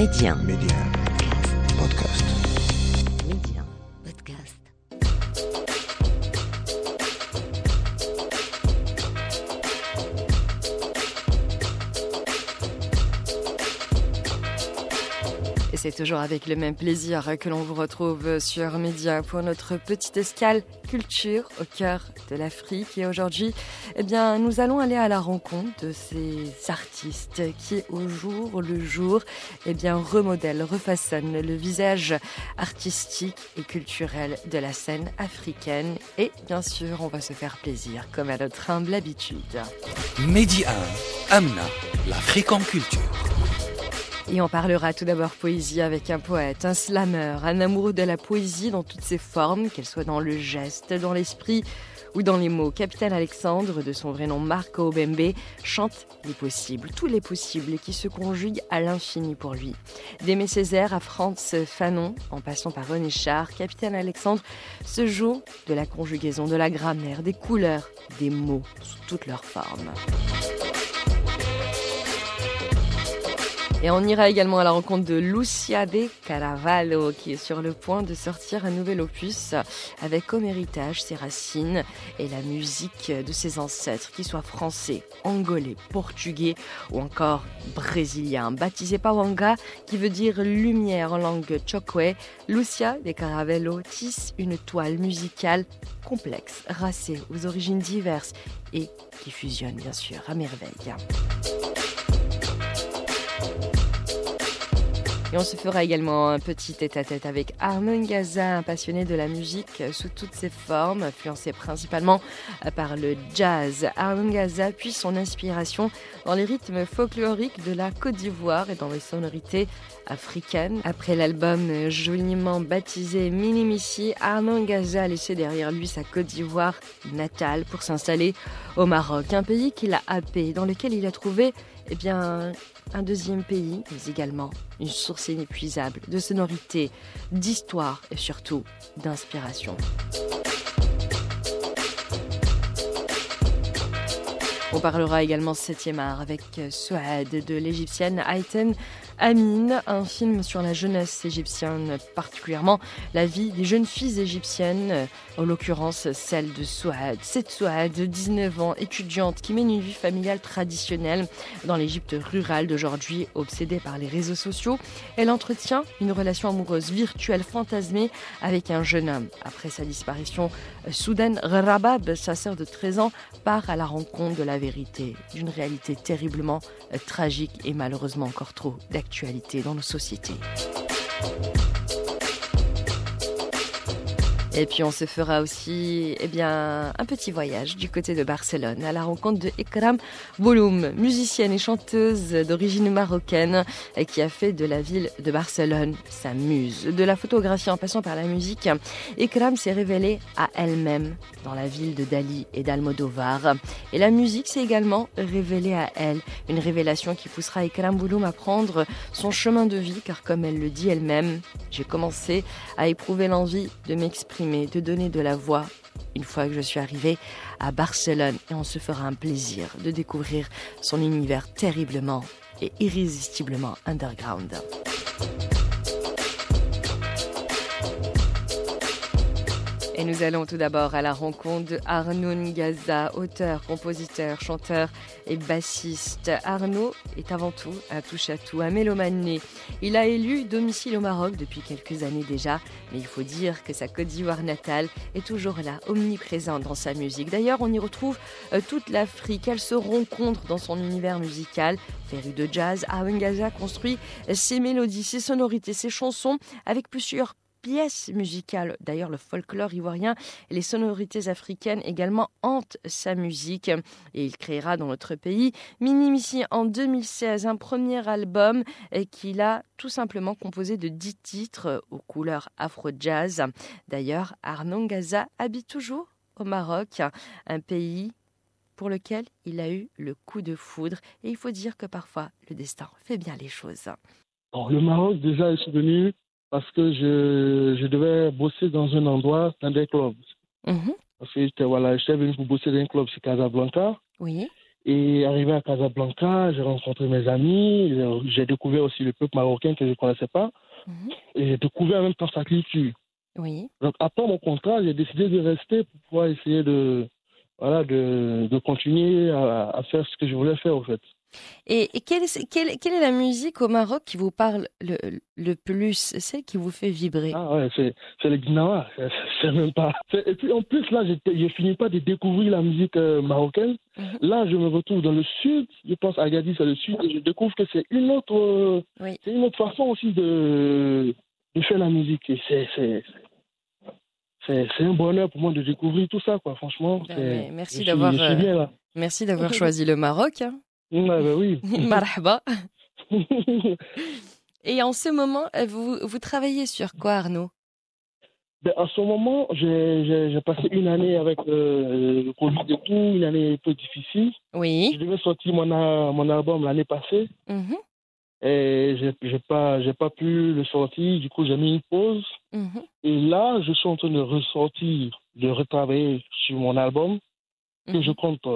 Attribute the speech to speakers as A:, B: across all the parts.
A: Média.
B: Média. Podcast.
C: C'est toujours avec le même plaisir que l'on vous retrouve sur Média pour notre petite escale culture au cœur de l'Afrique. Et aujourd'hui, eh bien, nous allons aller à la rencontre de ces artistes qui, au jour le jour, eh bien, remodèlent, refaçonnent le visage artistique et culturel de la scène africaine. Et bien sûr, on va se faire plaisir comme à notre humble habitude.
D: Mehdi 1, Amna, l'Afrique en culture.
C: Et on parlera tout d'abord poésie avec un poète, un slammer, un amoureux de la poésie dans toutes ses formes, qu'elle soit dans le geste, dans l'esprit ou dans les mots. Capitaine Alexandre, de son vrai nom Marco Obembe, chante les possibles, tous les possibles qui se conjuguent à l'infini pour lui. D'Aimé Césaire à Franz Fanon, en passant par René Char, Capitaine Alexandre se joue de la conjugaison, de la grammaire, des couleurs, des mots sous toutes leurs formes. Et on ira également à la rencontre de Lucia de Caravallo, qui est sur le point de sortir un nouvel opus avec comme héritage ses racines et la musique de ses ancêtres, qu'ils soient français, angolais, portugais ou encore brésiliens. Baptisé Pawanga, qui veut dire lumière en langue chokwe, Lucia de Caravallo tisse une toile musicale complexe, racée, aux origines diverses et qui fusionne bien sûr à merveille. Et on se fera également un petit tête-à-tête avec Armand Gaza, un passionné de la musique sous toutes ses formes, influencé principalement par le jazz. Armand Gaza puise son inspiration dans les rythmes folkloriques de la Côte d'Ivoire et dans les sonorités africaines. Après l'album joliment baptisé Minimissi, Armand Gaza a laissé derrière lui sa Côte d'Ivoire natale pour s'installer au Maroc, un pays qu'il a happé, dans lequel il a trouvé eh bien, un deuxième pays, mais également une source inépuisable de sonorité, d'histoire et surtout d'inspiration. On parlera également 7e art avec Souad de l'égyptienne Aïten Amin, un film sur la jeunesse égyptienne, particulièrement la vie des jeunes filles égyptiennes, en l'occurrence celle de Souad. Cette Souad, 19 ans, étudiante qui mène une vie familiale traditionnelle dans l'Égypte rurale d'aujourd'hui, obsédée par les réseaux sociaux. Elle entretient une relation amoureuse virtuelle fantasmée avec un jeune homme. Après sa disparition, Soudan Rabab, sa sœur de 13 ans, part à la rencontre de la vérité, d'une réalité terriblement tragique et malheureusement encore trop d'actualité dans nos sociétés. Et puis on se fera aussi eh bien, un petit voyage du côté de Barcelone à la rencontre de Ekram Bouloum, musicienne et chanteuse d'origine marocaine qui a fait de la ville de Barcelone sa muse. De la photographie en passant par la musique, Ekram s'est révélée à elle-même dans la ville de Dali et d'Almodovar. Et la musique s'est également révélée à elle, une révélation qui poussera Ekram Bouloum à prendre son chemin de vie car comme elle le dit elle-même, j'ai commencé à éprouver l'envie de m'exprimer de donner de la voix une fois que je suis arrivée à Barcelone et on se fera un plaisir de découvrir son univers terriblement et irrésistiblement underground. Et nous allons tout d'abord à la rencontre de Arnaud Gaza, auteur, compositeur, chanteur et bassiste. Arnaud est avant tout un touche-à-tout, un mélomane. Il a élu domicile au Maroc depuis quelques années déjà, mais il faut dire que sa Côte d'Ivoire natale est toujours là, omniprésente dans sa musique. D'ailleurs, on y retrouve euh, toute l'Afrique. Elle se rencontre dans son univers musical. Féru de jazz, Arnaud Gaza construit ses mélodies, ses sonorités, ses chansons avec plusieurs pièces musicales. D'ailleurs, le folklore ivoirien et les sonorités africaines également hantent sa musique. Et il créera dans notre pays Minimissi en 2016 un premier album qu'il a tout simplement composé de dix titres aux couleurs afro-jazz. D'ailleurs, Arnaud Gaza habite toujours au Maroc, un pays pour lequel il a eu le coup de foudre. Et il faut dire que parfois, le destin fait bien les choses.
E: Alors, le Maroc, déjà, est parce que je, je devais bosser dans un endroit, dans des clubs.
C: Mhm.
E: Parce que j'étais voilà, venu pour bosser dans un club, c'est Casablanca.
C: Oui.
E: Et arrivé à Casablanca, j'ai rencontré mes amis, j'ai découvert aussi le peuple marocain que je ne connaissais pas,
C: Mhm.
E: et j'ai découvert en même temps sa culture.
C: Oui.
E: Donc après mon contrat, j'ai décidé de rester pour pouvoir essayer de, voilà, de, de continuer à, à faire ce que je voulais faire en fait.
C: Et, et quelle, est, quelle, quelle est la musique au Maroc qui vous parle le, le plus, celle qui vous fait vibrer?
E: Ah ouais, c'est, c'est le Gnawa, c'est, c'est même pas. c'est- Et puis en plus là, j'ai, j'ai fini pas de découvrir la musique euh, marocaine.
C: Mhm.
E: Là, je me retrouve dans le sud, je pense à Agadir, c'est le sud, et je découvre que c'est une autre, euh,
C: Oui.
E: c'est une autre façon aussi de, de faire la musique. Et c'est, c'est, c'est, c'est un bonheur pour moi de découvrir tout ça, quoi. Franchement,
C: Ben, merci
E: je
C: d'avoir,
E: je suis
C: euh,
E: bien là.
C: Merci d'avoir choisi le Maroc. hein.
E: Bah oui.
C: Marhaba. Et en ce moment, euh, vous, vous travaillez sur quoi, Arnaud?
E: Ben, en ce moment, j'ai, passé une année avec euh, le Covid et tout, une année un peu difficile.
C: Oui.
E: Je devais sortir mon, a- mon album l'année passée
C: Mhm,
E: et j'ai, pas, pas pu le sortir. Du coup, j'ai mis une pause.
C: mhm,
E: Et là, je suis en train de ressortir, de retravailler sur mon album que
C: mhm.
E: je compte,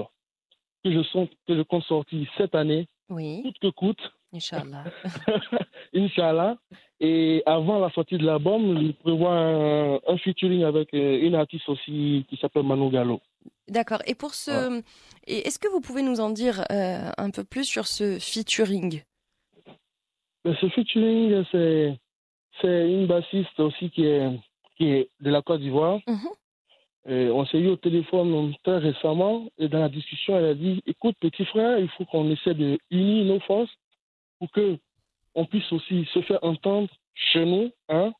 E: que je, sens, que je compte sortir cette année,
C: Oui,
E: coûte que coûte,
C: Inch'Allah.
E: Inch'Allah. Et avant la sortie de l'album, je prévois un, un featuring avec euh, une artiste aussi qui s'appelle Manu Gallo.
C: D'accord. Et pour ce, est-ce que vous pouvez nous en dire euh, un peu plus sur ce featuring?
E: Mais ce featuring, c'est, c'est une bassiste aussi qui est, qui est de la Côte d'Ivoire.
C: Mhm.
E: Et on s'est eu au téléphone très récemment et dans la discussion, elle a dit Écoute, petit frère, il faut qu'on essaie de unir nos forces pour que on puisse aussi se faire entendre chez nous, hein,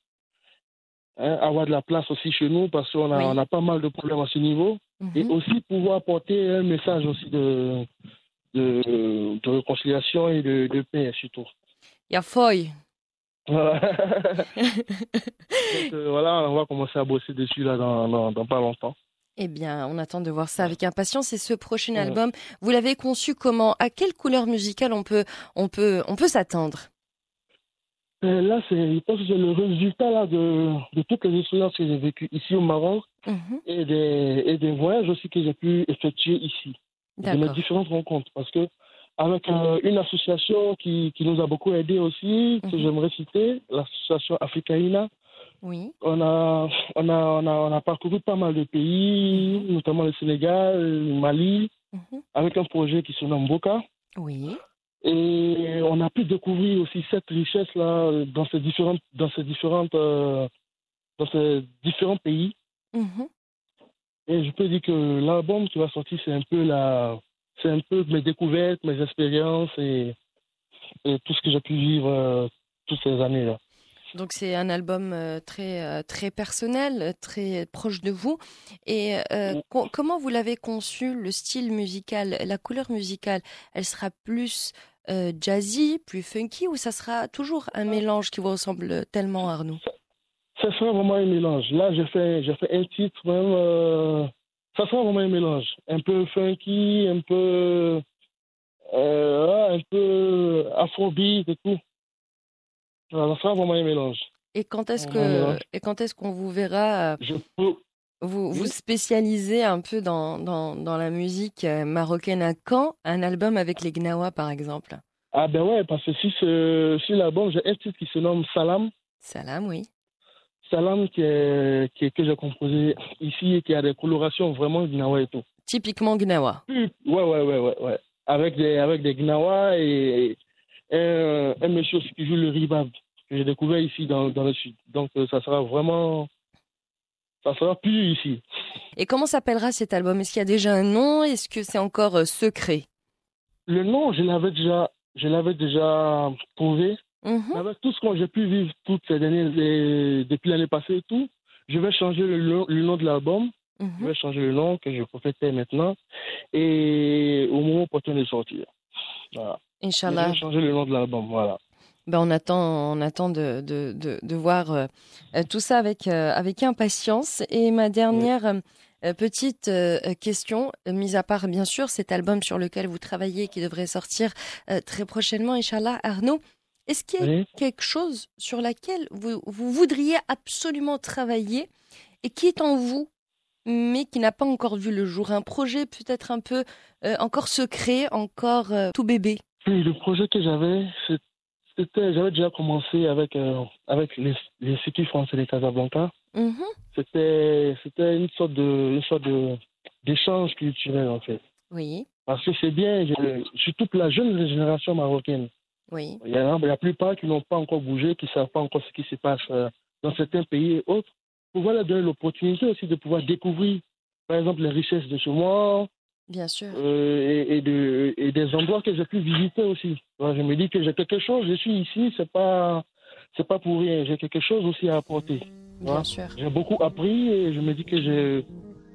E: Hein, avoir de la place aussi chez nous parce qu'on a,
C: Oui.
E: on a pas mal de problèmes à ce niveau et
C: Mhm.
E: aussi pouvoir porter un message aussi de, de, de réconciliation et de, de paix surtout.
C: Il y a Foy.
E: Donc, euh, voilà, on va commencer à bosser dessus là dans, dans, dans pas longtemps.
C: Eh bien, on attend de voir ça avec impatience. Et ce prochain album, vous l'avez conçu comment? À quelle couleur musicale on peut, on peut, on peut s'attendre?
E: Euh, là, c'est, je pense que c'est le résultat là, de, de toutes les expériences que j'ai vécues ici au Maroc
C: Mhm.
E: et des, et des voyages aussi que j'ai pu effectuer ici. De mes différentes rencontres. Parce que avec euh, une association qui, qui nous a beaucoup aidé aussi, que
C: Mhm.
E: j'aimerais citer, l'association Africaïna,
C: Oui.
E: on a, on, a, on, a, on a parcouru pas mal de pays, notamment le Sénégal, le Mali,
C: Mhm.
E: avec un projet qui se nomme Boca.
C: Oui.
E: Et on a pu découvrir aussi cette richesse-là dans ces différentes, dans ces différentes, euh, dans ces différents pays.
C: Mhm.
E: Et je peux dire que l'album qui va sortir, c'est un peu la, c'est un peu mes découvertes, mes expériences et, et tout ce que j'ai pu vivre euh, toutes ces années-là.
C: Donc c'est un album euh, très euh, très personnel, très proche de vous. Et euh, co- comment vous l'avez conçu le style musical, la couleur musicale Elle sera plus jazzy, plus funky, ou ça sera toujours un mélange qui vous ressemble tellement, Arnaud?
E: Ça sera vraiment un mélange. Là, j'ai fait, j'ai fait un titre même. Ça sera vraiment un mélange. Un peu funky, un peu, euh, un peu afrobeat et tout. Voilà, ça sera vraiment un mélange.
C: Et quand est-ce
E: Un
C: que
E: mélange.
C: et quand est-ce qu'on vous verra euh,
E: Je peux,
C: vous vous spécialiser un peu dans dans, dans la musique euh, marocaine à quand? Un album avec les Gnawa par exemple
E: Ah ben ouais, parce que si, ce, si l'album, j'ai un titre qui se nomme Salam.
C: Salam, oui.
E: Salam qui est, qui est- que j'ai composé ici et qui a des colorations vraiment gnawa et tout.
C: Typiquement Gnawa.
E: Ouais, ouais, ouais, ouais, ouais. Avec des, avec des gnawa et un, un monsieur qui joue le ribab que j'ai découvert ici dans, dans le sud. Donc euh, ça sera vraiment, ça sera plus ici.
C: Et comment s'appellera cet album? Est-ce qu'il y a déjà un nom? Est-ce que c'est encore euh, secret?
E: Le nom, je l'avais déjà, je l'avais déjà trouvé.
C: Mhm.
E: Avec tout ce que j'ai pu vivre toutes ces dernières, les- depuis l'année passée et tout, je vais changer le, nom- le nom de l'album. Je
C: Mhm.
E: vais changer le nom que je profite maintenant et au moment opportun de sortir. Voilà. Je
C: Inch'Allah.
E: vais changer le nom de l'album, voilà.
C: Ben, on attend, on attend de, de, de, de voir euh, tout ça avec, euh, avec impatience. Et ma dernière euh, petite question, euh, mis à part bien sûr cet album sur lequel vous travaillez qui devrait sortir très prochainement, Inch'Allah, Arnaud, est-ce qu'il y a
E: Oui.
C: quelque chose sur laquelle vous, vous voudriez absolument travailler et qui est en vous
F: mais qui n'a pas encore vu le jour? Un projet peut-être un peu euh, encore secret, encore euh, tout bébé?
E: Oui, le projet que j'avais, c'était, j'avais déjà commencé avec, euh, avec les, les français de Casablanca. Mhm. C'était, c'était une sorte de, une sorte de, d'échange culturel, en fait.
F: Oui.
E: Parce que c'est bien, je, toute la jeune génération marocaine.
F: Oui.
E: Il y a la plupart qui n'ont pas encore bougé, qui ne savent pas encore ce qui se passe dans certains pays et autres pouvoir leur donner l'opportunité aussi de pouvoir découvrir, par exemple, les richesses de ce mois.
F: Bien sûr.
E: Euh, et, de, et des endroits que j'ai pu visiter aussi. je me dis que j'ai quelque chose, je suis ici, c'est pas, c'est pas pour rien, j'ai quelque chose aussi à apporter.
F: Bien sûr.
E: J'ai beaucoup appris et je me dis que j'ai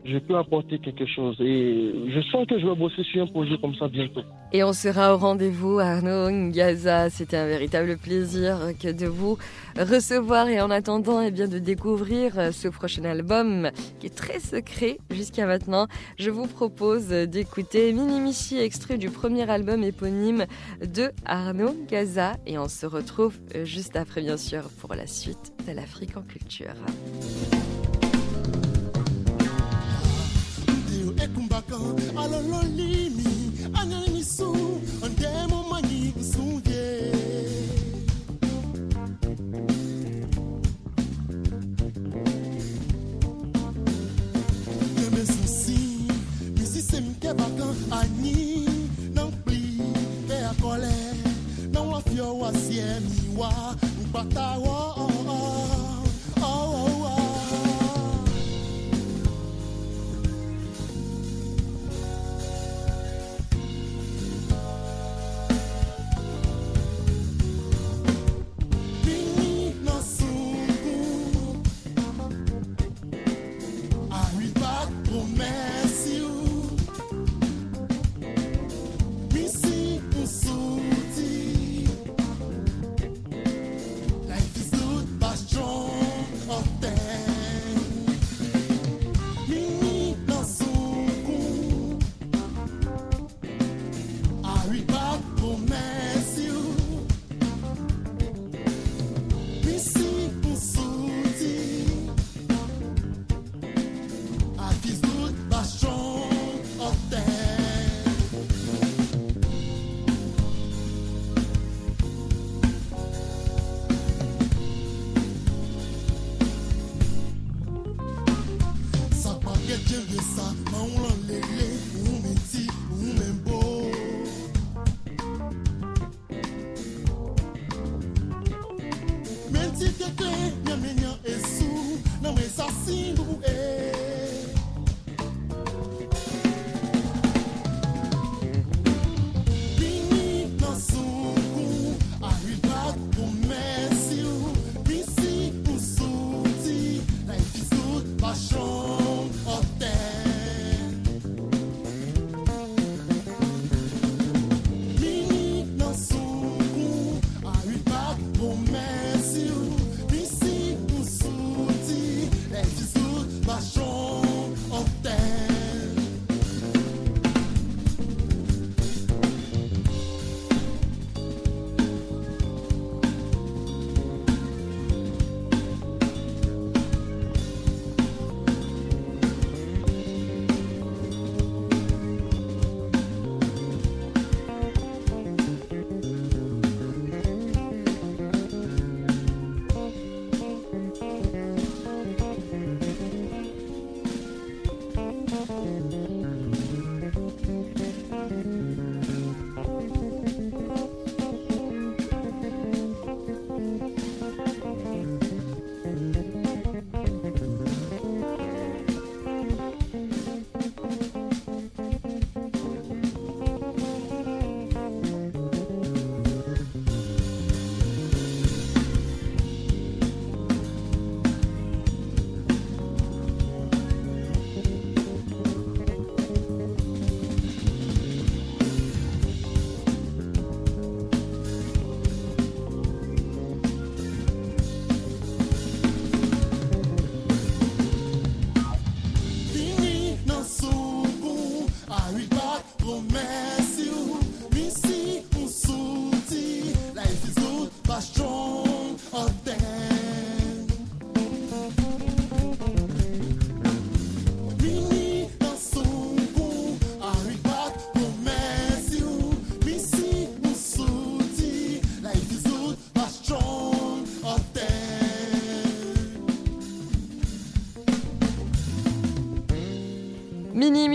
E: je peux apporter quelque chose. Et je sens que je vais bosser sur un projet comme ça bientôt.
F: Et on sera au rendez-vous, Arnaud Ngaza. C'était un véritable plaisir que de vous recevoir et en attendant eh bien, de découvrir ce prochain album qui est très secret jusqu'à maintenant. Je vous propose d'écouter Minimici, extrait du premier album éponyme de Arnaud Ngaza. Et on se retrouve juste après, bien sûr, pour la suite de l'Afrique en culture. ekumbaka alololimi anyaninisu ondemo manyi kusuye kemesusi misisemikebaka anyi nampli pe akole nanwafio wasiemiwa nkpatawo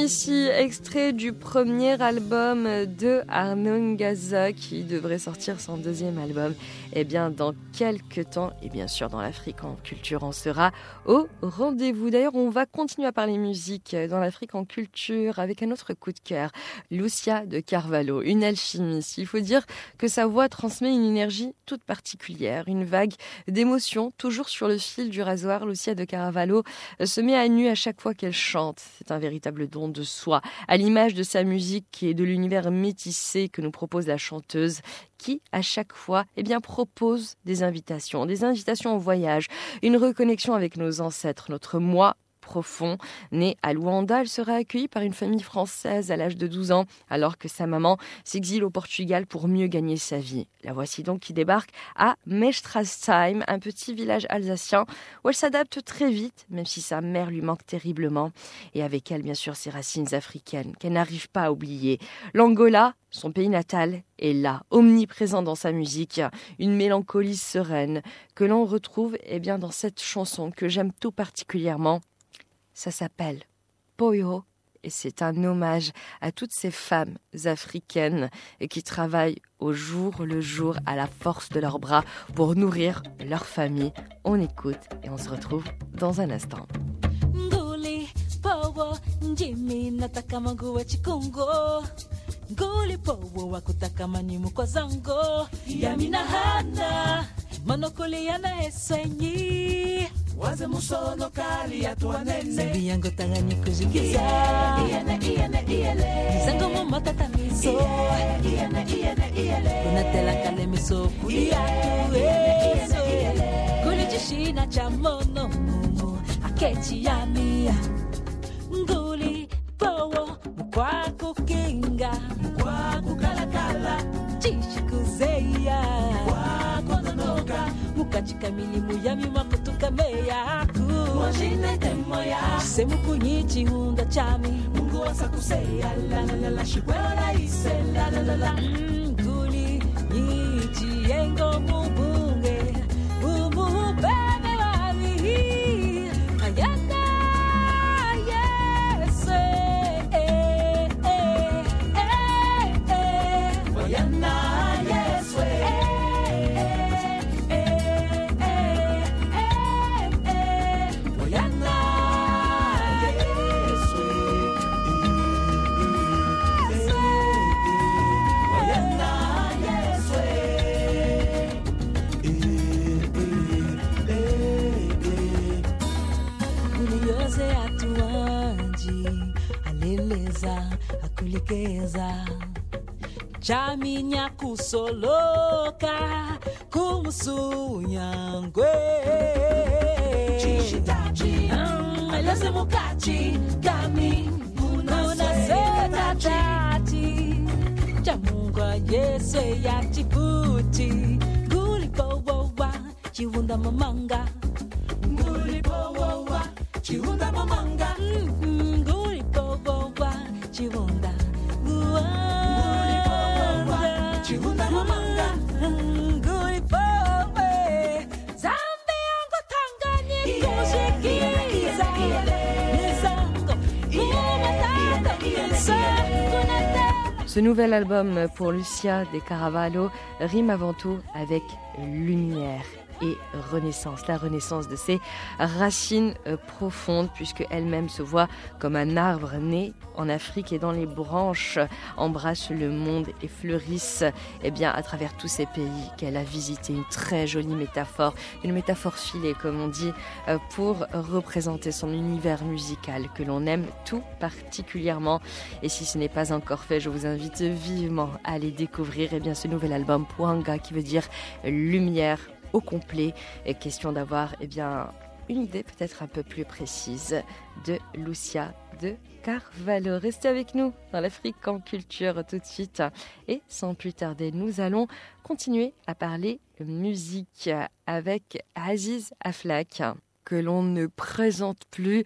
C: ici, extrait du premier album de Arnaud Ngaza qui devrait sortir son deuxième album. Eh bien, dans quelques temps. Et bien sûr, dans l'Afrique en culture, on sera au rendez-vous. D'ailleurs, on va continuer à parler musique dans l'Afrique en culture avec un autre coup de cœur, Lucia de Carvalho, une alchimiste. Il faut dire que sa voix transmet une énergie toute particulière, une vague d'émotions, toujours sur le fil du rasoir. Lucia de Carvalho se met à nu à chaque fois qu'elle chante. C'est un véritable don de soi, à l'image de sa musique et de l'univers métissé que nous propose la chanteuse, qui, à chaque fois, eh bien, propose des invitations, des invitations au voyage, une reconnexion avec nos ancêtres, notre moi profond. Née à Luanda, elle sera accueillie par une famille française à l'âge de 12 ans, alors que sa maman s'exile au Portugal pour mieux gagner sa vie. La voici donc qui débarque à Mestrasheim, un petit village alsacien, où elle s'adapte très vite, même si sa mère lui manque terriblement. Et avec elle, bien sûr, ses racines africaines, qu'elle n'arrive pas à oublier. L'Angola, son pays natal est là, omniprésent dans sa musique, une mélancolie sereine que l'on retrouve eh bien, dans cette chanson que j'aime tout particulièrement, ça s'appelle Poyo et c'est un hommage à toutes ces femmes africaines qui travaillent au jour le jour à la force de leurs bras pour nourrir leur famille. On écoute et on se retrouve dans un instant. manokoli ya na esenyi.
G: Waze mosolo kali ya twanene yango tangani kozikiza zango momatata miso. Konatelaka le miso kuliyatu eso kulijishina cha mono mumu. Akechi ya mia. Nguli powo mukwako yaka milimu ya miwako tukameyaku mwashine temo semu kunyichi hunda chami. Mungu wasa kuseya la la la la shikwela raise la la la. La mm, mguli nyichi yengo mubu. akulikeza akulikeza chaminya kusoloka kumusunyangwe chishitachi mm. aleze mukachi kami unasetatachi chamungwa yesu yachikuti guliboboba chiwunda mamanga.
C: Ce nouvel album pour Lucia de Caravallo rime avant tout avec lumière et renaissance, la renaissance de ses racines euh, profondes, puisque elle-même se voit comme un arbre né en Afrique et dans les branches embrasse le monde et fleurissent eh bien, à travers tous ces pays qu'elle a visités. Une très jolie métaphore, une métaphore filée, comme on dit, euh, pour représenter son univers musical que l'on aime tout particulièrement. Et si ce n'est pas encore fait, je vous invite vivement à aller découvrir eh bien, ce nouvel album Puanga qui veut dire lumière au complet. Et question d'avoir eh bien, une idée peut-être un peu plus précise de Lucia de Carvalho. Restez avec nous dans l'Afrique en culture tout de suite. Et sans plus tarder, nous allons continuer à parler musique avec Aziz Aflak, que l'on ne présente plus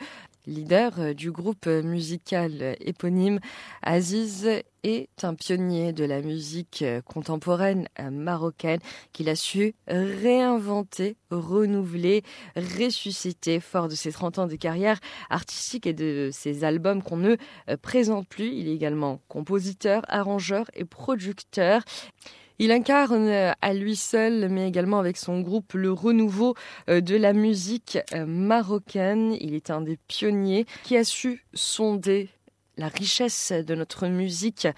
C: leader euh, du groupe musical éponyme, Aziz est un pionnier de la musique contemporaine marocaine qu'il a su réinventer, renouveler, ressusciter fort de ses 30 ans de carrière artistique et de ses albums qu'on ne présente plus. Il est également compositeur, arrangeur et producteur. Il incarne euh, à lui seul, mais également avec son groupe, le renouveau euh, de la musique euh, marocaine. Il est un des pionniers qui a su sonder la richesse de notre musique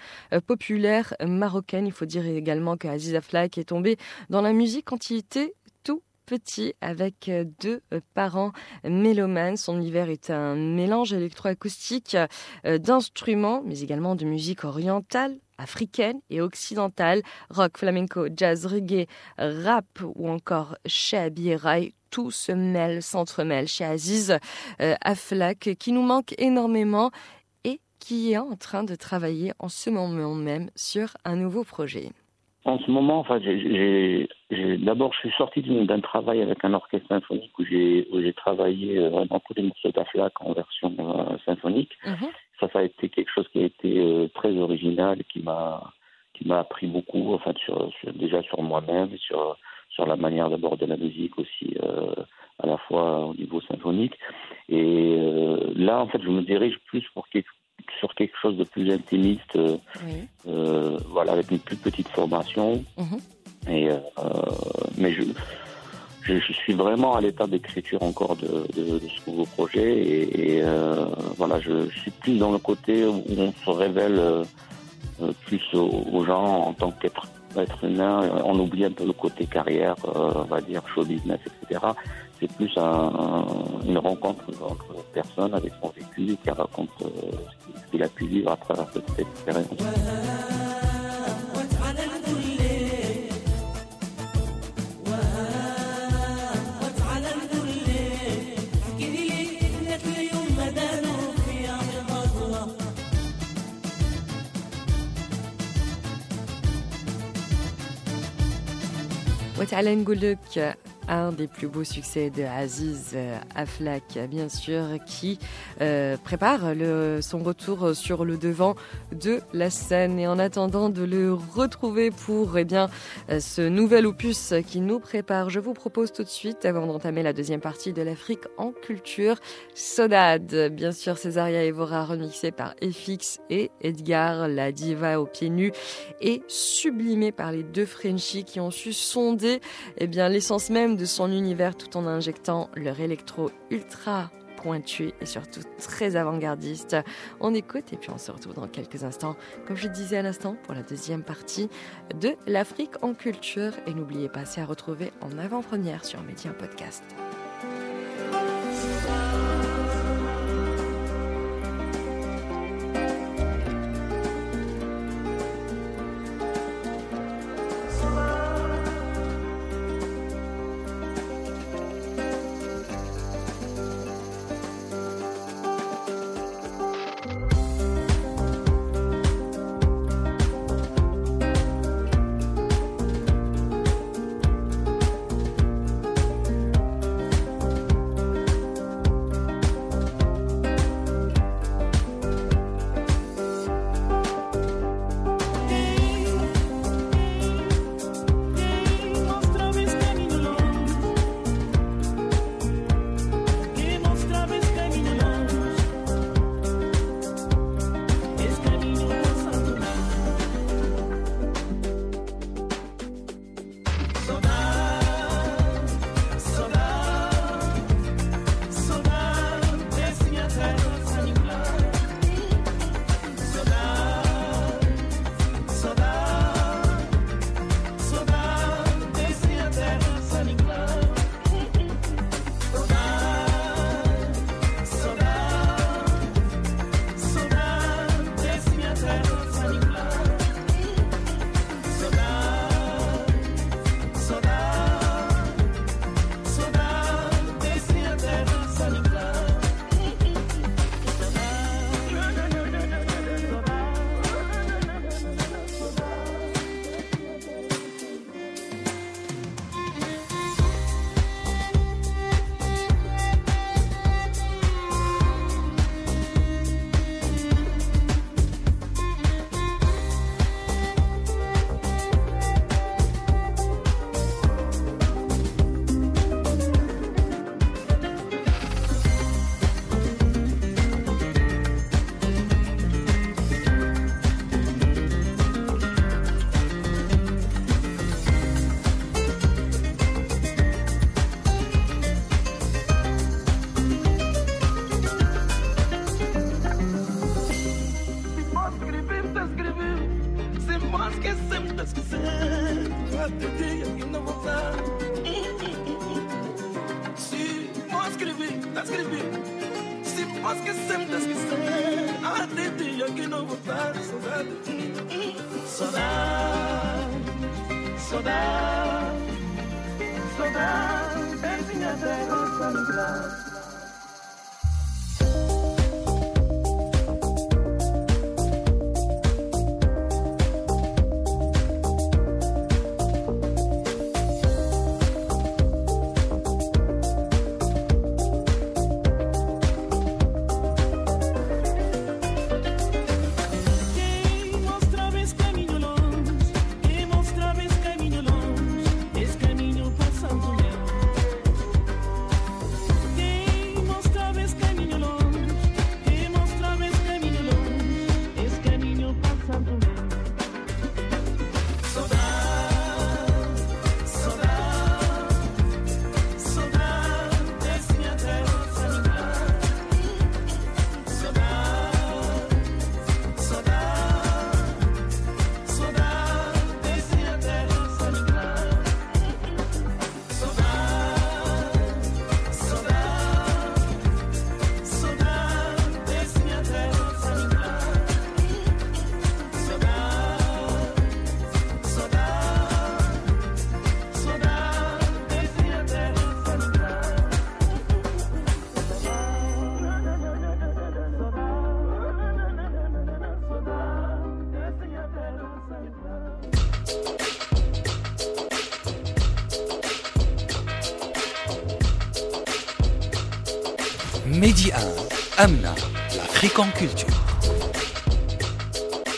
C: populaire marocaine. Il faut dire également qu'Aziz Aflak est tombé dans la musique quand il était tout petit avec deux parents mélomanes. Son univers est un mélange électroacoustique d'instruments, mais également de musique orientale, africaine et occidentale, rock, flamenco, jazz, reggae, rap ou encore shabi rai, tout se mêle, s'entremêle chez Aziz euh, Aflak, qui nous manque énormément et qui est en train de travailler en ce moment même sur un nouveau projet.
H: En ce moment, enfin, j'ai, d'abord, je suis sorti d'un travail avec un orchestre symphonique où j'ai, travaillé euh, dans tous les morceaux d'Aflac en version euh, symphonique. Mhm. Ça, ça a été quelque chose qui a été euh, très original et qui m'a, qui m'a appris beaucoup, enfin, sur, déjà sur moi-même, sur, sur la manière d'aborder la musique aussi, à la fois au niveau symphonique. Et là, en fait, je me dirige plus pour quelque sur quelque chose de plus intimiste, euh, euh, voilà, avec une plus petite formation. Mhm. Et, euh, mais je, je, suis vraiment à l'état d'écriture encore de, de, ce nouveau projet. Et, voilà, je, suis plus dans le côté où on se révèle plus aux, gens en tant qu'être être humain. On oublie un peu le côté carrière, on va dire show business, etc c'est plus un, une rencontre entre personnes avec son vécu qui raconte euh, ce qu'il a pu vivre à travers cette expérience.
C: әлем күлүп un des plus beaux succès de Aziz euh, Aflak, bien sûr, qui euh, prépare son retour sur le devant de la scène. Et en attendant de le retrouver pour eh bien, euh, ce nouvel opus qui nous prépare, je vous propose tout de suite, avant d'entamer la deuxième partie de l'Afrique en culture, Sodade. Bien sûr, Césaria Evora remixé par FX et Edgar, la diva aux pieds nus, et sublimé par les deux Frenchies qui ont su sonder eh l'essence même son univers tout en injectant leur électro ultra pointu et surtout très avant-gardiste. On écoute et puis on se retrouve dans quelques instants, comme je disais à l'instant, pour la deuxième partie de l'Afrique en culture. Et n'oubliez pas, c'est à retrouver en avant-première sur Média Podcast.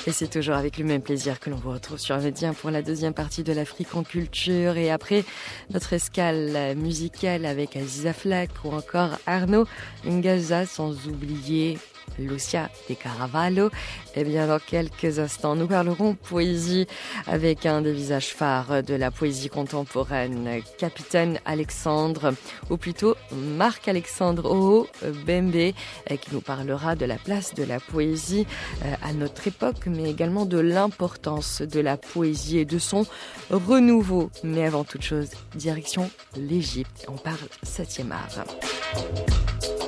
C: Et c'est toujours avec le même plaisir que l'on vous retrouve sur Médien pour la deuxième partie de l'Afrique en culture. Et après notre escale musicale avec Aziza Flak ou encore Arnaud Ngaza, sans oublier Lucia de Caravallo. Eh bien, dans quelques instants, nous parlerons poésie avec un des visages phares de la poésie contemporaine, Capitaine Alexandre, ou plutôt Marc-Alexandre Oho Bembe, euh, qui nous parlera de la place de la poésie euh, à notre époque, mais également de l'importance de la poésie et de son renouveau. Mais avant toute chose, direction l'Égypte. On parle 7e art.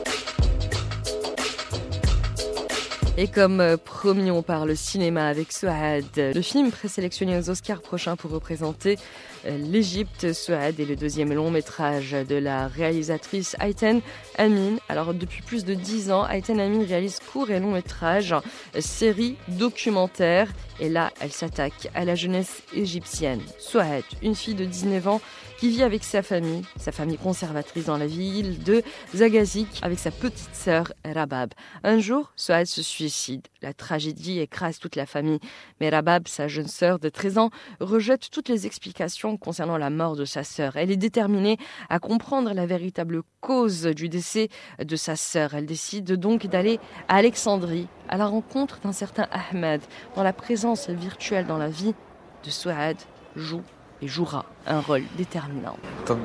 C: Et comme euh, promis, on parle cinéma avec Souad. Le film présélectionné aux Oscars prochains pour représenter euh, l'Égypte. Souad est le deuxième long métrage de la réalisatrice Ayten Amin. Alors depuis plus de dix ans, Ayten Amin réalise court et long métrages, euh, séries, documentaires. Et là, elle s'attaque à la jeunesse égyptienne. Souad, une fille de 19 ans qui vit avec sa famille, sa famille conservatrice dans la ville de Zagazik, avec sa petite sœur Rabab. Un jour, Souad se suicide. La tragédie écrase toute la famille. Mais Rabab, sa jeune sœur de 13 ans, rejette toutes les explications concernant la mort de sa sœur. Elle est déterminée à comprendre la véritable cause du décès de sa sœur. Elle décide donc d'aller à Alexandrie, à la rencontre d'un certain Ahmed, dont la présence virtuelle dans la vie de Souad joue et jouera un rôle déterminant.
I: طب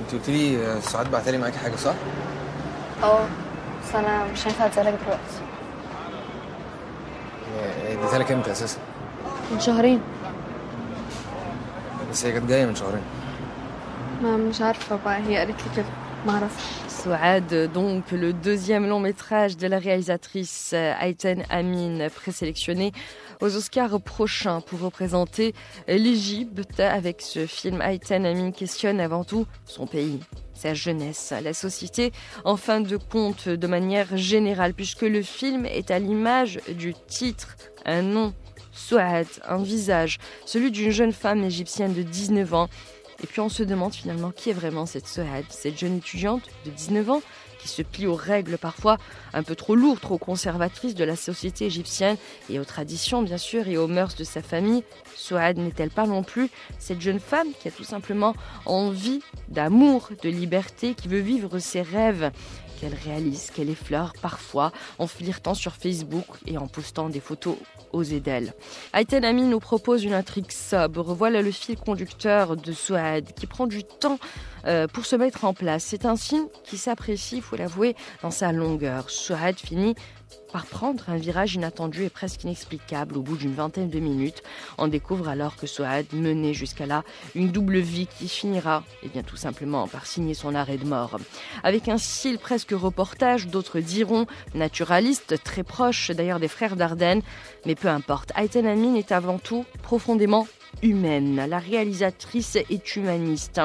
I: انت قلت لي سعاد بعتلي معاكي حاجة صح؟
J: آه بس أنا مش هينفع اديها لك دلوقتي
I: اديتها لك إمتى أساسا؟
J: من شهرين
I: بس هي كانت جاية من شهرين
J: ما مش عارفة بقى هي قالت لي كده ما أعرفش
C: Souad, donc le deuxième long métrage de la réalisatrice euh, Ayten Amin, présélectionné aux Oscars prochains pour représenter l'Égypte. Avec ce film, Ayten Amin questionne avant tout son pays, sa jeunesse, la société, en fin de compte, de manière générale, puisque le film est à l'image du titre, un nom, Souad, un visage, celui d'une jeune femme égyptienne de 19 ans. Et puis on se demande finalement qui est vraiment cette Souad, cette jeune étudiante de 19 ans qui se plie aux règles parfois un peu trop lourdes, trop conservatrices de la société égyptienne et aux traditions bien sûr et aux mœurs de sa famille. Souad n'est-elle pas non plus cette jeune femme qui a tout simplement envie d'amour, de liberté, qui veut vivre ses rêves? Qu'elle réalise, qu'elle effleure parfois en flirtant sur Facebook et en postant des photos osées d'elle. Ayten Ami nous propose une intrigue sobre. Voilà le fil conducteur de Souad qui prend du temps euh, pour se mettre en place. C'est un signe qui s'apprécie, il faut l'avouer, dans sa longueur. Souad finit par prendre un virage inattendu et presque inexplicable au bout d'une vingtaine de minutes. On découvre alors que Souad menait jusqu'à là une double vie qui finira, et bien tout simplement, par signer son arrêt de mort. Avec un style presque reportage, d'autres diront naturaliste, très proche d'ailleurs des frères Dardenne, mais peu importe. Aïten Amin est avant tout profondément humaine. La réalisatrice est humaniste.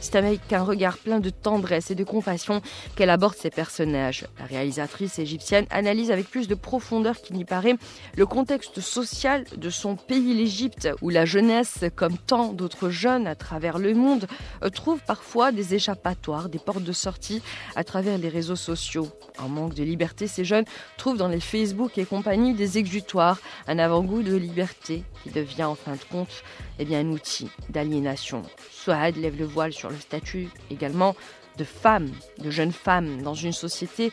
C: C'est avec un regard plein de tendresse et de compassion qu'elle aborde ses personnages. La réalisatrice égyptienne analyse avec plus de profondeur qu'il n'y paraît le contexte social de son pays, l'Égypte, où la jeunesse, comme tant d'autres jeunes à travers le monde, trouve parfois des échappatoires, des portes de sortie à travers les réseaux sociaux. En manque de liberté, ces jeunes trouvent dans les Facebook et compagnie des exutoires, un avant-goût de liberté qui devient en fin de compte eh bien, un outil d'aliénation. Souad lève le voile sur le statut également de femme, de jeune femme dans une société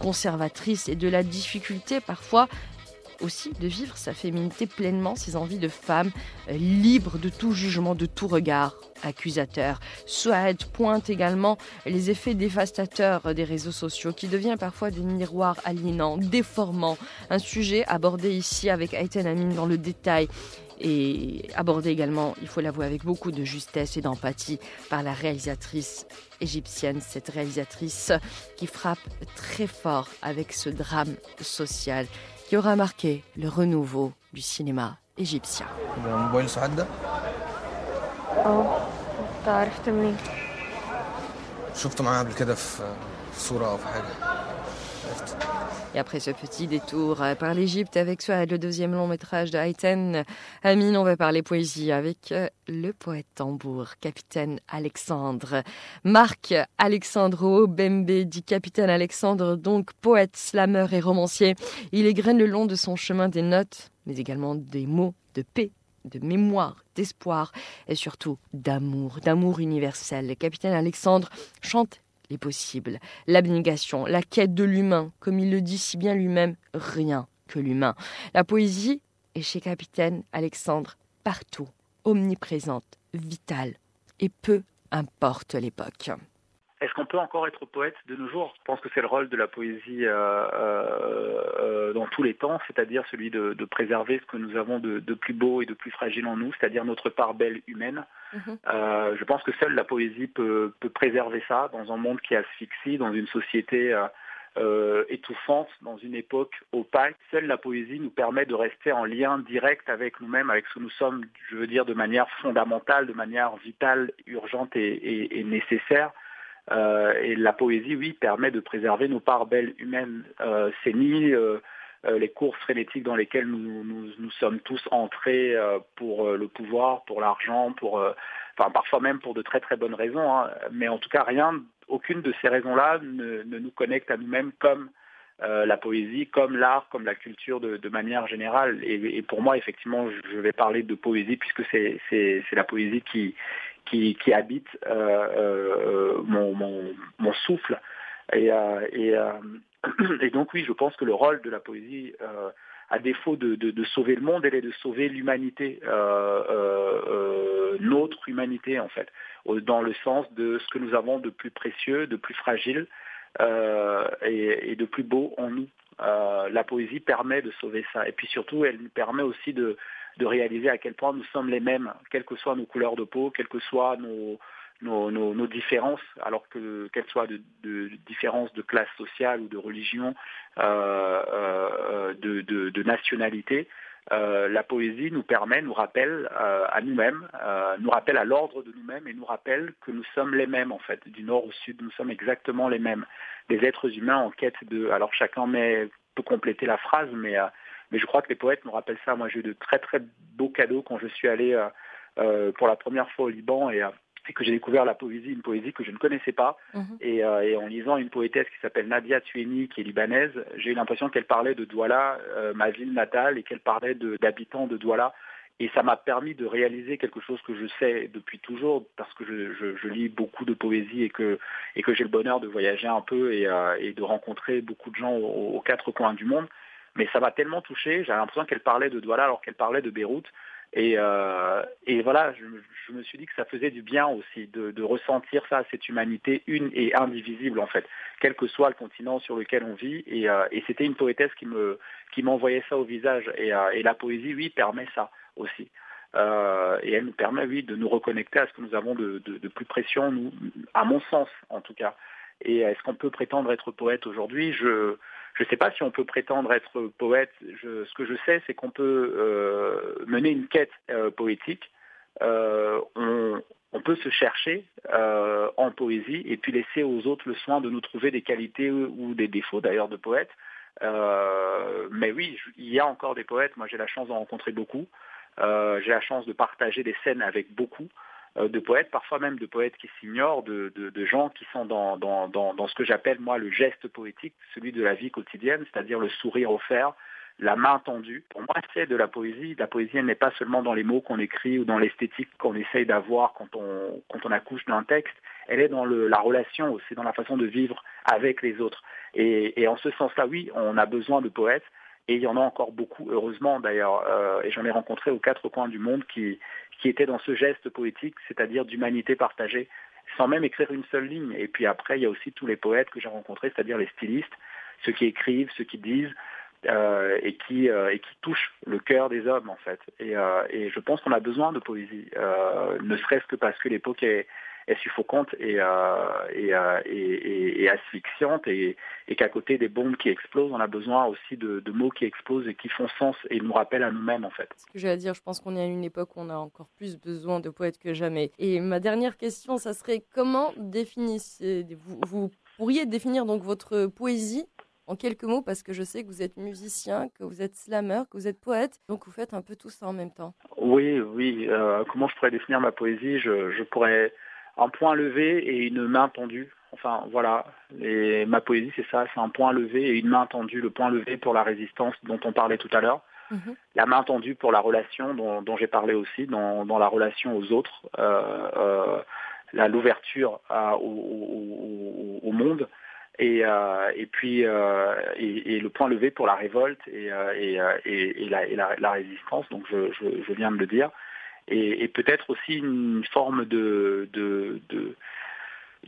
C: conservatrice et de la difficulté parfois aussi de vivre sa féminité pleinement, ses envies de femme, euh, libre de tout jugement, de tout regard accusateur. Souad pointe également les effets dévastateurs des réseaux sociaux qui devient parfois des miroirs aliénants, déformants. Un sujet abordé ici avec Aïten Amin dans le détail et abordé également, il faut l'avouer, avec beaucoup de justesse et d'empathie par la réalisatrice égyptienne, cette réalisatrice qui frappe très fort avec ce drame social qui aura marqué le renouveau du cinéma égyptien. Et après ce petit détour euh, par l'Égypte avec Suad, le deuxième long métrage de Haïten, Amine, on va parler poésie avec euh, le poète tambour, capitaine Alexandre. Marc Alexandre Bembe dit capitaine Alexandre, donc poète, slameur et romancier. Il égrène le long de son chemin des notes, mais également des mots de paix de mémoire, d'espoir et surtout d'amour, d'amour universel. Le capitaine Alexandre chante les possibles, l'abnégation, la quête de l'humain, comme il le dit si bien lui-même, rien que l'humain. La poésie est chez capitaine Alexandre partout, omniprésente, vitale, et peu importe l'époque.
K: Est-ce qu'on peut encore être poète de nos jours? Je pense que c'est le rôle de la poésie euh, euh, euh, dans tous les temps, c'est-à-dire celui de, de, préserver ce que nous avons de, de, plus beau et de plus fragile en nous, c'est-à-dire notre part belle humaine. Mmh. je pense que seule la poésie peut, peut, préserver ça dans un monde qui asphyxie, dans une société étouffante, dans une époque opaque. Seule la poésie nous permet de rester en lien direct avec nous-mêmes, avec ce que nous sommes, je veux dire, de manière fondamentale, de manière vitale, urgente et, et, et nécessaire. Euh, et la poésie, oui, permet de préserver nos parts belles humaines. Euh, c'est ni euh, les courses frénétiques dans lesquelles nous, nous, nous sommes tous entrés pour le pouvoir, pour l'argent, pour, enfin parfois même pour de très très bonnes raisons. Hein. Mais en tout cas, rien, aucune de ces raisons-là ne, ne, nous connecte à nous-mêmes comme euh, la poésie, comme l'art, comme la culture de, de manière générale. Et, et, pour moi, effectivement, je vais parler de poésie puisque c'est la poésie qui, qui, qui habite euh, euh, mon, mon, mon, souffle. Et, euh, et, et, donc oui, je pense que le rôle de la poésie, à défaut de, de, de, sauver le monde, elle est de sauver l'humanité, notre humanité en fait, dans le sens de ce que nous avons de plus précieux, de plus fragile et, et, de plus beau en nous. La poésie permet de sauver ça. Et puis surtout, elle nous permet aussi de, de réaliser à quel point nous sommes les mêmes, quelles que soient nos couleurs de peau, quelles que soient nos, nos, nos, différences, alors que qu'elles soient de, de, différences de classe sociale ou de religion, euh, euh, de, de, nationalité. Euh, la poésie nous permet, nous rappelle euh, à nous-mêmes, euh, nous rappelle à l'ordre de nous-mêmes et nous rappelle que nous sommes les mêmes en fait, du nord au sud, nous sommes exactement les mêmes, des êtres humains en quête de. Alors chacun met, peut compléter la phrase, mais mais je crois que les poètes me rappellent ça. Moi, j'ai eu de très très beaux cadeaux quand je suis allé pour la première fois au Liban et, et que j'ai découvert la poésie, une poésie que je ne connaissais pas. Mmh. Et, euh, et, en lisant une poétesse qui s'appelle Nadia Tueni, qui est libanaise, j'ai eu l'impression qu'elle parlait de Douala, euh, ma ville natale, et qu'elle parlait d'habitants de, de, Douala. Et ça m'a permis de réaliser quelque chose que je sais depuis toujours, parce que je, je, je lis beaucoup de poésie et que, et que j'ai le bonheur de voyager un peu et, euh, et de rencontrer beaucoup de gens aux, aux quatre coins du monde mais ça m'a tellement touché, j'avais l'impression qu'elle parlait de Douala alors qu'elle parlait de Beyrouth. Et, euh, et voilà, je, je, me suis dit que ça faisait du bien aussi de, de, ressentir ça, cette humanité une et indivisible en fait, quel que soit le continent sur lequel on vit. Et, euh, et c'était une poétesse qui me qui m'envoyait ça au visage. Et, euh, et, la poésie, oui, permet ça aussi. Euh, et elle nous permet, oui, de nous reconnecter à ce que nous avons de, de, de plus précieux, nous, à mon sens en tout cas. Et est-ce qu'on peut prétendre être poète aujourd'hui? Je je ne sais pas si on peut prétendre être poète. Je, ce que je sais, c'est qu'on peut euh, mener une quête euh, poétique. Euh, on, on, peut se chercher euh, en poésie et puis laisser aux autres le soin de nous trouver des qualités ou des défauts d'ailleurs de poète. Euh, mais oui, il y a encore des poètes. Moi, j'ai la chance d'en rencontrer beaucoup. j'ai la chance de partager des scènes avec beaucoup de poètes, parfois même de poètes qui s'ignorent, de, de, de, gens qui sont dans, dans, dans, dans ce que j'appelle moi le geste poétique, celui de la vie quotidienne, c'est-à-dire le sourire offert, la main tendue. Pour moi, c'est de la poésie. La poésie, elle n'est pas seulement dans les mots qu'on écrit ou dans l'esthétique qu'on essaye d'avoir quand on, quand on accouche d'un texte. Elle est dans le, la relation aussi, dans la façon de vivre avec les autres. Et, et en ce sens-là, oui, on a besoin de poètes. Et il y en a encore beaucoup, heureusement d'ailleurs. Euh, et j'en ai rencontré aux quatre coins du monde qui, qui étaient dans ce geste poétique, c'est-à-dire d'humanité partagée, sans même écrire une seule ligne. Et puis après, il y a aussi tous les poètes que j'ai rencontrés, c'est-à-dire les stylistes, ceux qui écrivent, ceux qui disent, euh, et, qui, euh, et qui touchent le cœur des hommes, en fait. Et, euh, et je pense qu'on a besoin de poésie, euh, ne serait-ce que parce que l'époque est, est suffocante et, euh, et, euh, et, et, asphyxiante et, et qu'à côté des bombes qui explosent, on a besoin aussi de, de, mots qui explosent et qui font sens et nous rappellent à nous-mêmes en fait.
C: Ce que j'ai à dire, je pense qu'on est à une époque où on a encore plus besoin de poètes que jamais. Et ma dernière question, ça serait comment définissez vous, vous pourriez définir donc votre poésie en quelques mots parce que je sais que vous êtes musicien, que vous êtes slammer, que vous êtes poète, donc vous faites un peu tout ça en même temps.
K: Oui, oui. Euh, comment je pourrais définir ma poésie? Je, je pourrais un point levé et une main tendue. Enfin, voilà. Et ma poésie, c'est ça, c'est un point levé et une main tendue. Le point levé pour la résistance dont on parlait tout à l'heure. Mmh. La main tendue pour la relation dont, dont j'ai parlé aussi, dans, dans, la relation aux autres, euh, euh, l'ouverture au, au, au, monde. Et, euh, et puis et, et, le point levé pour la révolte et, et, et la, la, la, résistance. Donc je, je, je, viens de le dire et, peut-être aussi une forme de,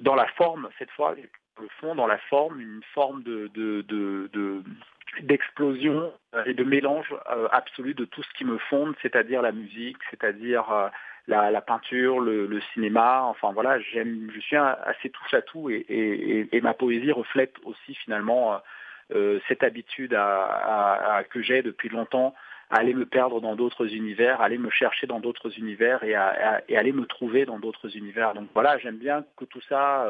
K: dans la forme cette fois le fond dans la forme une forme de, de, de d'explosion et de mélange euh, absolu de tout ce qui me fonde, c'est-à-dire la musique, c'est-à-dire euh, la, peinture, le, cinéma. Enfin voilà, j'aime, je suis assez touche à tout et, et, ma poésie reflète aussi finalement euh, cette habitude à que j'ai depuis longtemps aller me perdre dans d'autres univers, aller me chercher dans d'autres univers et, à, et aller me trouver dans d'autres univers. Donc voilà, j'aime bien que tout ça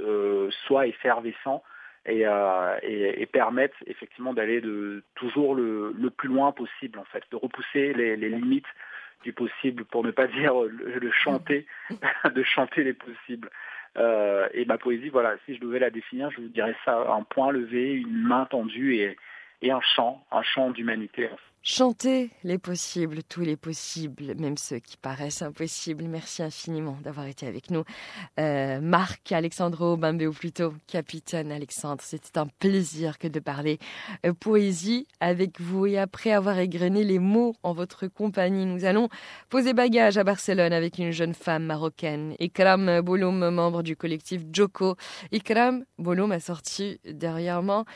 K: euh, soit effervescent et, euh, et, et permette effectivement d'aller de toujours le, le, plus loin possible en fait, de repousser les, les limites du possible pour ne pas dire le, le chanter, de chanter les possibles. Euh, et ma poésie, voilà, si je devais la définir, je vous dirais ça, un point levé, une main tendue et, et un chant, un chant d'humanité.
C: Chanter les possibles, tous les possibles, même ceux qui paraissent impossibles. Merci infiniment d'avoir été avec nous. Euh, Marc Alexandro Bambé ou plutôt Capitaine Alexandre, c'était un plaisir que de parler euh, poésie avec vous. Et après avoir égrené les mots en votre compagnie, nous allons poser bagage à Barcelone avec une jeune femme marocaine, Ikram Bouloum, membre du collectif Joko. Ikram Bouloum a sorti dernièrement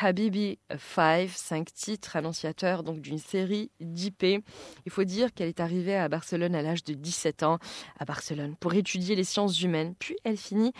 C: Habibi 5, 5 titres annonciateurs donc d'une série d'IP. Il faut dire qu'elle est arrivée à Barcelone à l'âge de 17 ans, à Barcelone, pour étudier les sciences humaines. Puis elle finit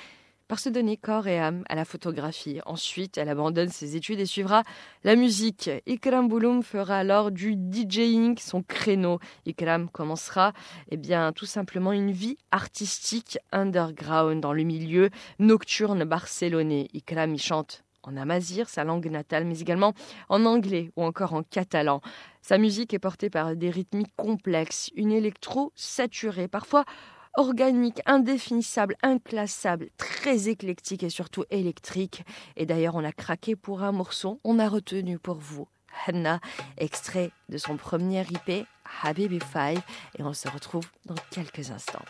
C: par se donner corps et âme à la photographie. Ensuite, elle abandonne ses études et suivra la musique. Ikram Bouloum fera alors du DJing son créneau. Ikram commencera eh bien, tout simplement une vie artistique underground dans le milieu nocturne barcelonais. Ikram y chante en amazir, sa langue natale, mais également en anglais ou encore en catalan. Sa musique est portée par des rythmiques complexes, une électro saturée, parfois organique, indéfinissable, inclassable, très éclectique et surtout électrique. Et d'ailleurs, on a craqué pour un morceau, on a retenu pour vous Hanna, extrait de son premier IP, Habibi 5, et on se retrouve dans quelques instants.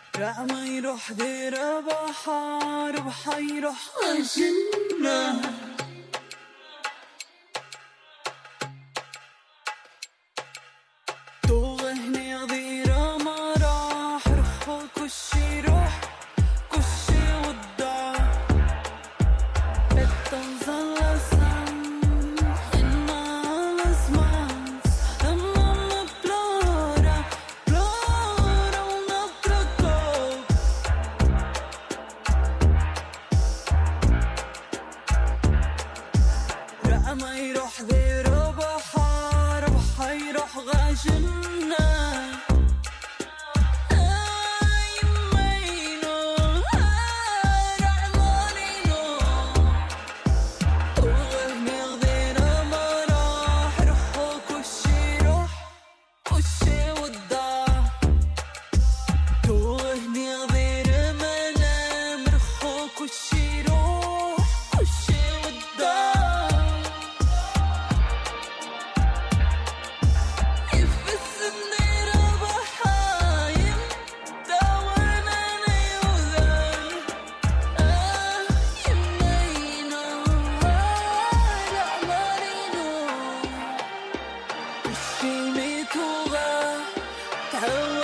C: Oh.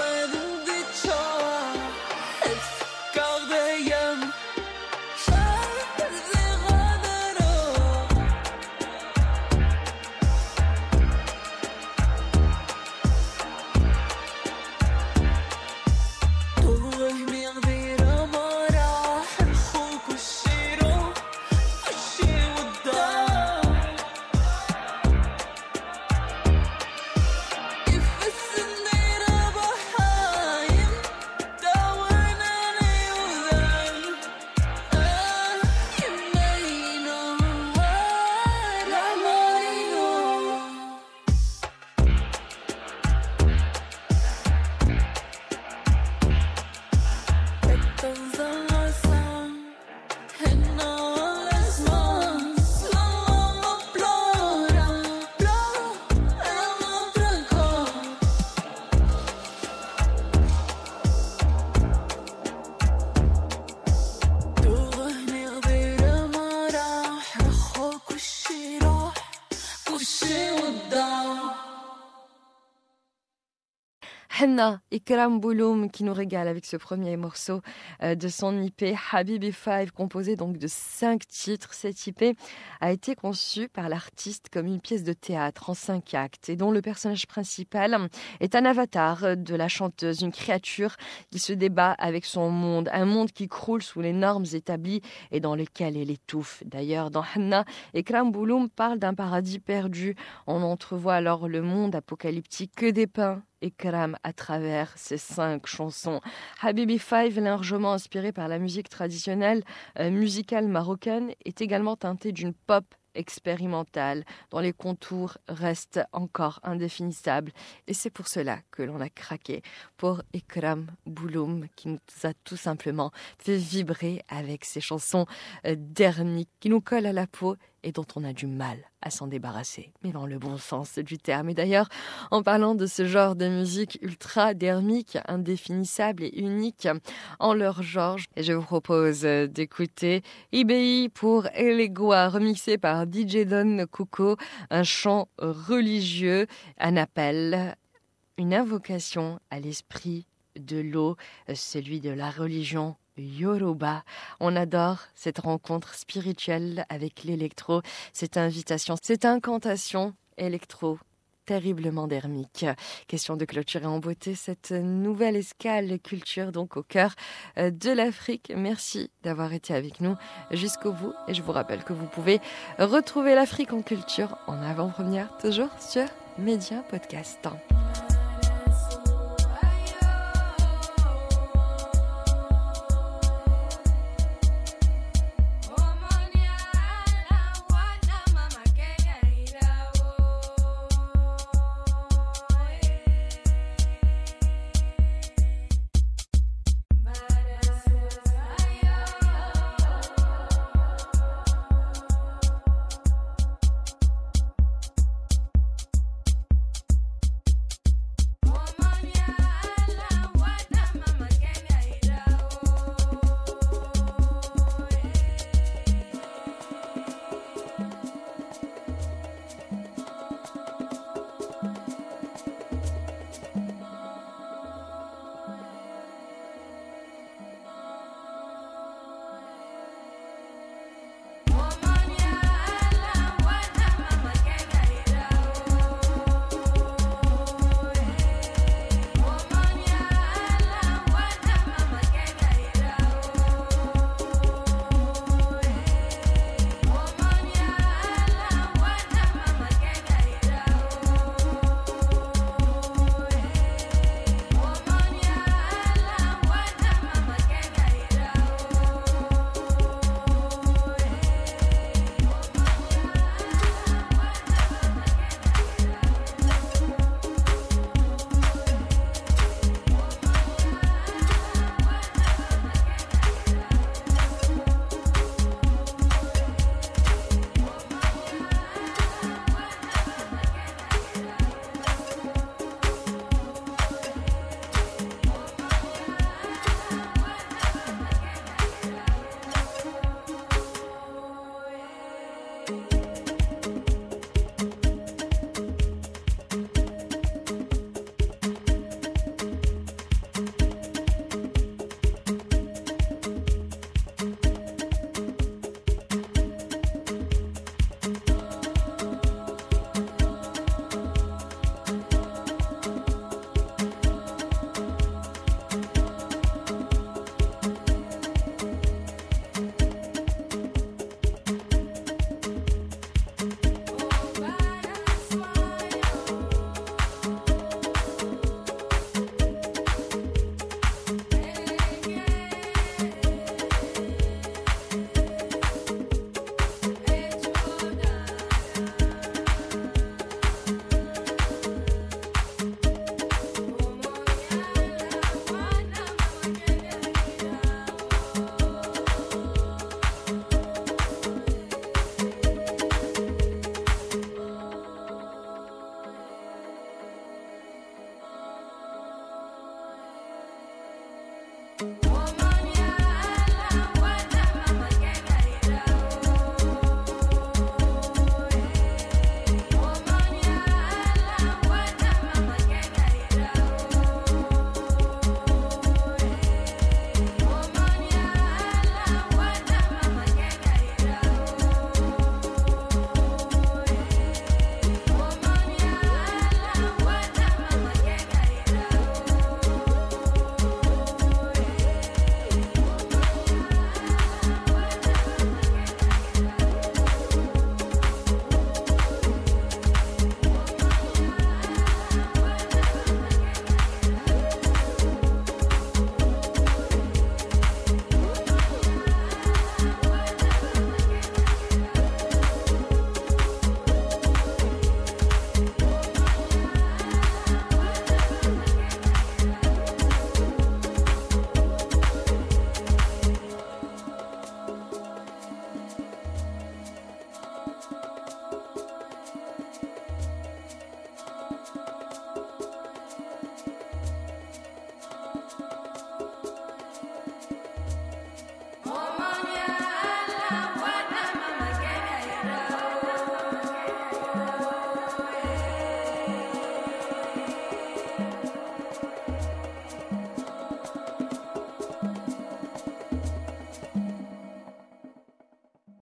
C: Et Kram Bouloum qui nous régale avec ce premier morceau euh, de son IP Habibi 5 composé donc de cinq titres. Cet IP a été conçu par l'artiste comme une pièce de théâtre en cinq actes et dont le personnage principal est un avatar de la chanteuse, une créature qui se débat avec son monde, un monde qui croule sous les normes établies et dans lequel elle étouffe. D'ailleurs, dans Hanna, Ekram Bouloum parle d'un paradis perdu. On entrevoit alors le monde apocalyptique que dépeint Ekram à travers ses cinq chansons. Habibi Five, largement inspiré par la musique traditionnelle euh, musicale marocaine, est également teinté d'une pop expérimentale dont les contours restent encore indéfinissables. Et c'est pour cela que l'on a craqué pour Ekram Bouloum qui nous a tout simplement fait vibrer avec ses chansons euh, qui nous collent à la peau et dont on a du mal à s'en débarrasser, mais dans le bon sens du terme. Et d'ailleurs, en parlant de ce genre de musique ultra dermique, indéfinissable et unique en leur genre, je vous propose d'écouter IBI pour Elegoa, remixé par DJ Don Coco, un chant religieux, un appel, une invocation à l'esprit de l'eau, celui de la religion Yoruba. On adore cette rencontre spirituelle avec l'électro, cette invitation, cette incantation électro terriblement dermique. Question de clôturer en beauté cette nouvelle escale culture donc au cœur euh, de l'Afrique. Merci d'avoir été avec nous jusqu'au bout et je vous rappelle que vous pouvez retrouver l'Afrique en culture en avant-première toujours sur Média Podcast.